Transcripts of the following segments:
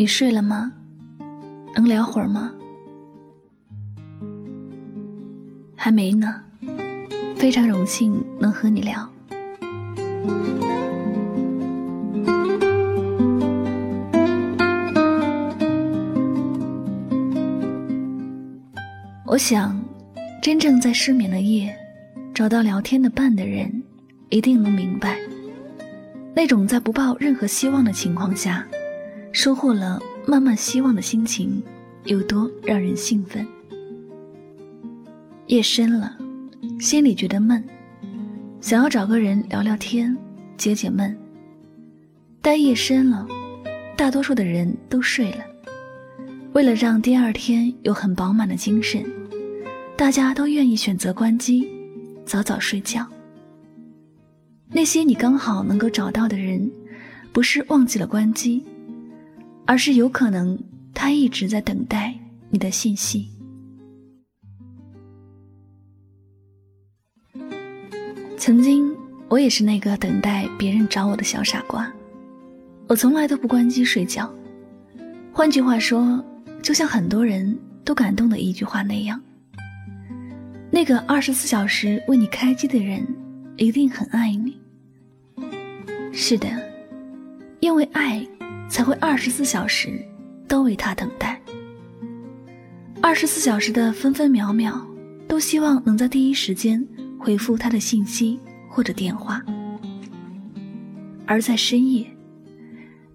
你睡了吗？能聊会儿吗？还没呢，非常荣幸能和你聊。我想，真正在失眠的夜找到聊天的伴的人，一定能明白，那种在不抱任何希望的情况下。收获了慢慢希望的心情，有多让人兴奋。夜深了，心里觉得闷，想要找个人聊聊天，解解闷。但夜深了，大多数的人都睡了。为了让第二天有很饱满的精神，大家都愿意选择关机，早早睡觉。那些你刚好能够找到的人，不是忘记了关机。而是有可能，他一直在等待你的信息。曾经，我也是那个等待别人找我的小傻瓜，我从来都不关机睡觉。换句话说，就像很多人都感动的一句话那样：那个二十四小时为你开机的人，一定很爱你。是的，因为爱。才会二十四小时都为他等待，二十四小时的分分秒秒，都希望能在第一时间回复他的信息或者电话。而在深夜，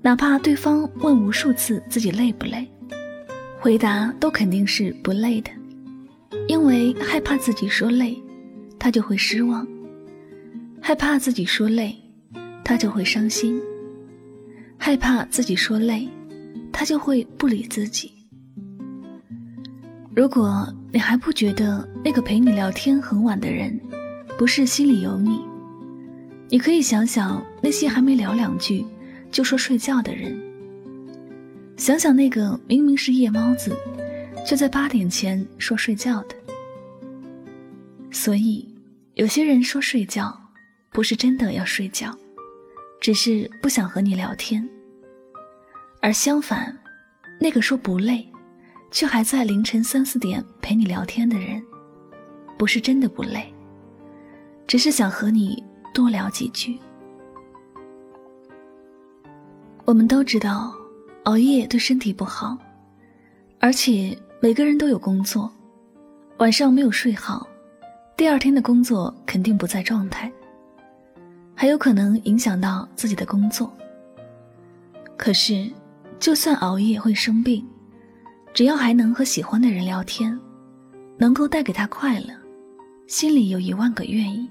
哪怕对方问无数次自己累不累，回答都肯定是不累的，因为害怕自己说累，他就会失望；害怕自己说累，他就会伤心。害怕自己说累，他就会不理自己。如果你还不觉得那个陪你聊天很晚的人，不是心里有你，你可以想想那些还没聊两句就说睡觉的人。想想那个明明是夜猫子，却在八点前说睡觉的。所以，有些人说睡觉，不是真的要睡觉。只是不想和你聊天，而相反，那个说不累，却还在凌晨三四点陪你聊天的人，不是真的不累，只是想和你多聊几句。我们都知道，熬夜对身体不好，而且每个人都有工作，晚上没有睡好，第二天的工作肯定不在状态。还有可能影响到自己的工作。可是，就算熬夜会生病，只要还能和喜欢的人聊天，能够带给他快乐，心里有一万个愿意。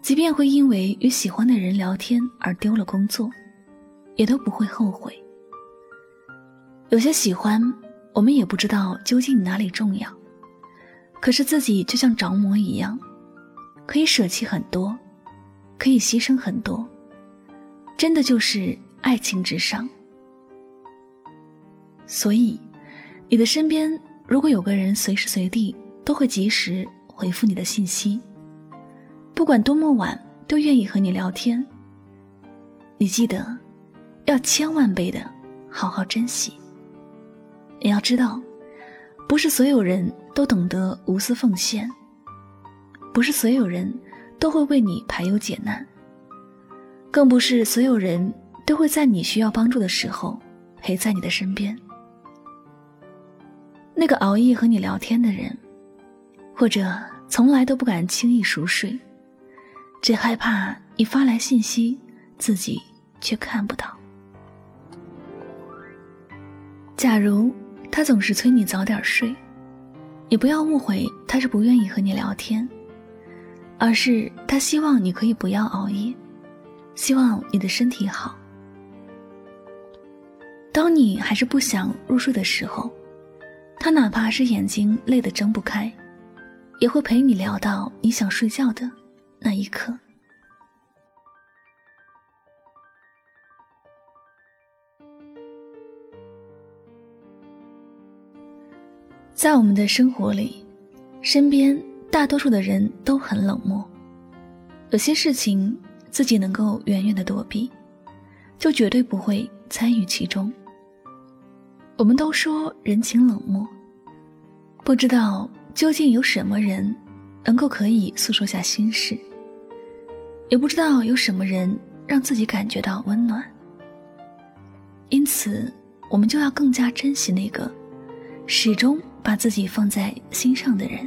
即便会因为与喜欢的人聊天而丢了工作，也都不会后悔。有些喜欢，我们也不知道究竟哪里重要，可是自己就像着魔一样，可以舍弃很多。可以牺牲很多，真的就是爱情至上。所以，你的身边如果有个人随时随地都会及时回复你的信息，不管多么晚都愿意和你聊天，你记得要千万倍的好好珍惜。你要知道，不是所有人都懂得无私奉献，不是所有人。都会为你排忧解难，更不是所有人都会在你需要帮助的时候陪在你的身边。那个熬夜和你聊天的人，或者从来都不敢轻易熟睡，只害怕你发来信息自己却看不到。假如他总是催你早点睡，你不要误会他是不愿意和你聊天，而是他希望你可以不要熬夜，希望你的身体好。当你还是不想入睡的时候，他哪怕是眼睛累得睁不开，也会陪你聊到你想睡觉的那一刻。在我们的生活里，身边大多数的人都很冷漠。有些事情自己能够远远的躲避，就绝对不会参与其中。我们都说人情冷漠，不知道究竟有什么人能够可以诉说下心事，也不知道有什么人让自己感觉到温暖。因此，我们就要更加珍惜那个始终。把自己放在心上的人，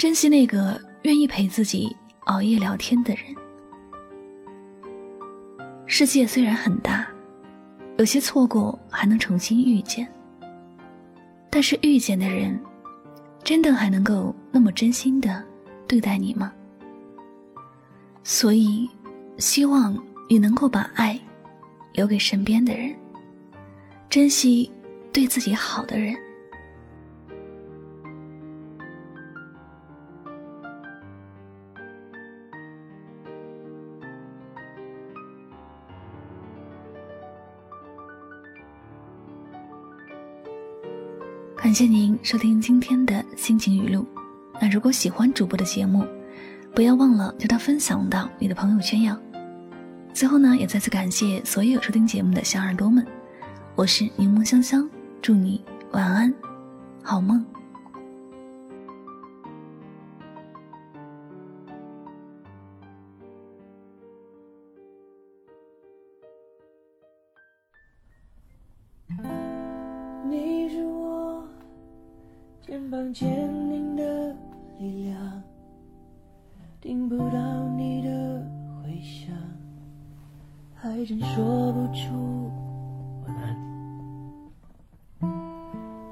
珍惜那个愿意陪自己熬夜聊天的人。世界虽然很大，有些错过还能重新遇见，但是遇见的人，真的还能够那么真心的对待你吗？所以，希望你能够把爱留给身边的人，珍惜对自己好的人。谢您收听今天的心情语录。那如果喜欢主播的节目，不要忘了将它分享到你的朋友圈呀。最后呢，也再次感谢所有收听节目的小耳朵们。我是柠檬香香，祝你晚安，好梦。肩膀坚定的力量，听不到你的回响，还真说不出晚安。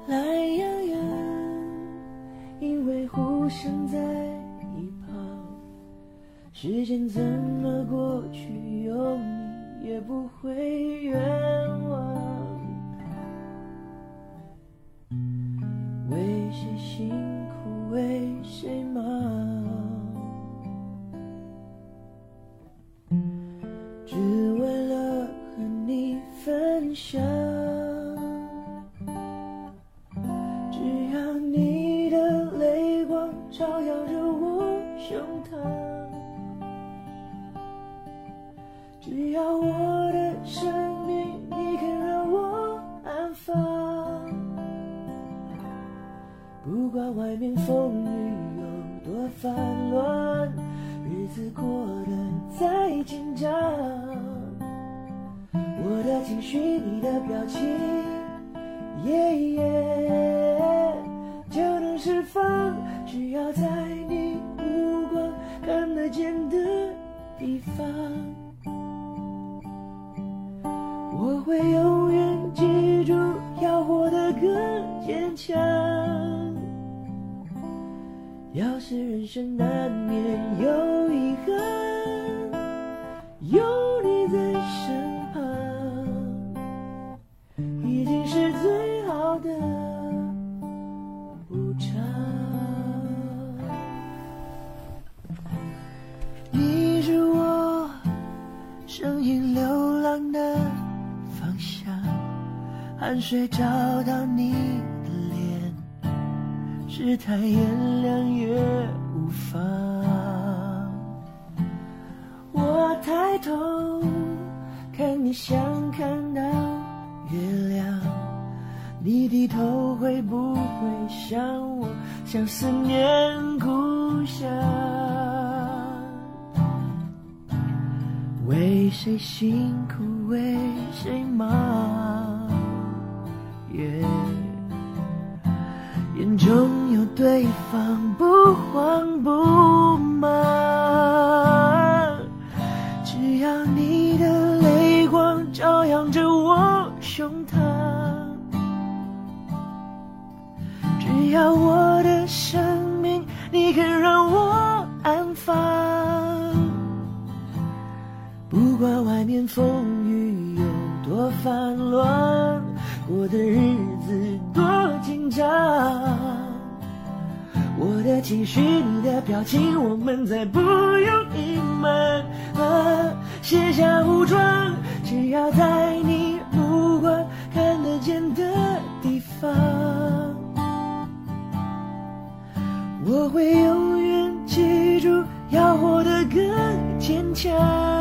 懒洋洋，因为互相在一旁，时间怎么过去，有你也不会冤辛苦为谁忙？只为了和你分享。不管外面风雨有多烦乱，日子过得再紧张，我的情绪，你的表情，耶耶就能释放。只要在你目光看得见的地方，我会是人生难免有遗憾，有你在身旁，已经是最好的补偿。你是我声音流浪的方向，汗水找到你。世态炎凉也无妨。我抬头看你，像看到月亮。你低头会不会想我，像思念故乡？为谁辛苦风雨有多烦乱，过的日子多紧张。我的情绪，你的表情，我们再不用隐瞒。啊，卸下武装，只要在你目光看得见的地方，我会永远记住，要活得更坚强。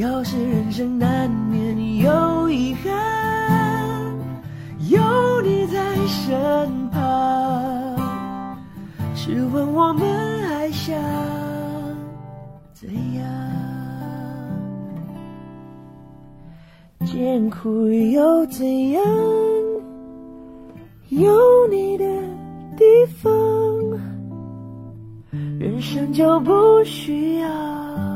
要是人生难免有遗憾，有你在身旁，试问我们还想怎样？艰苦又怎样？有你的地方，人生就不需要。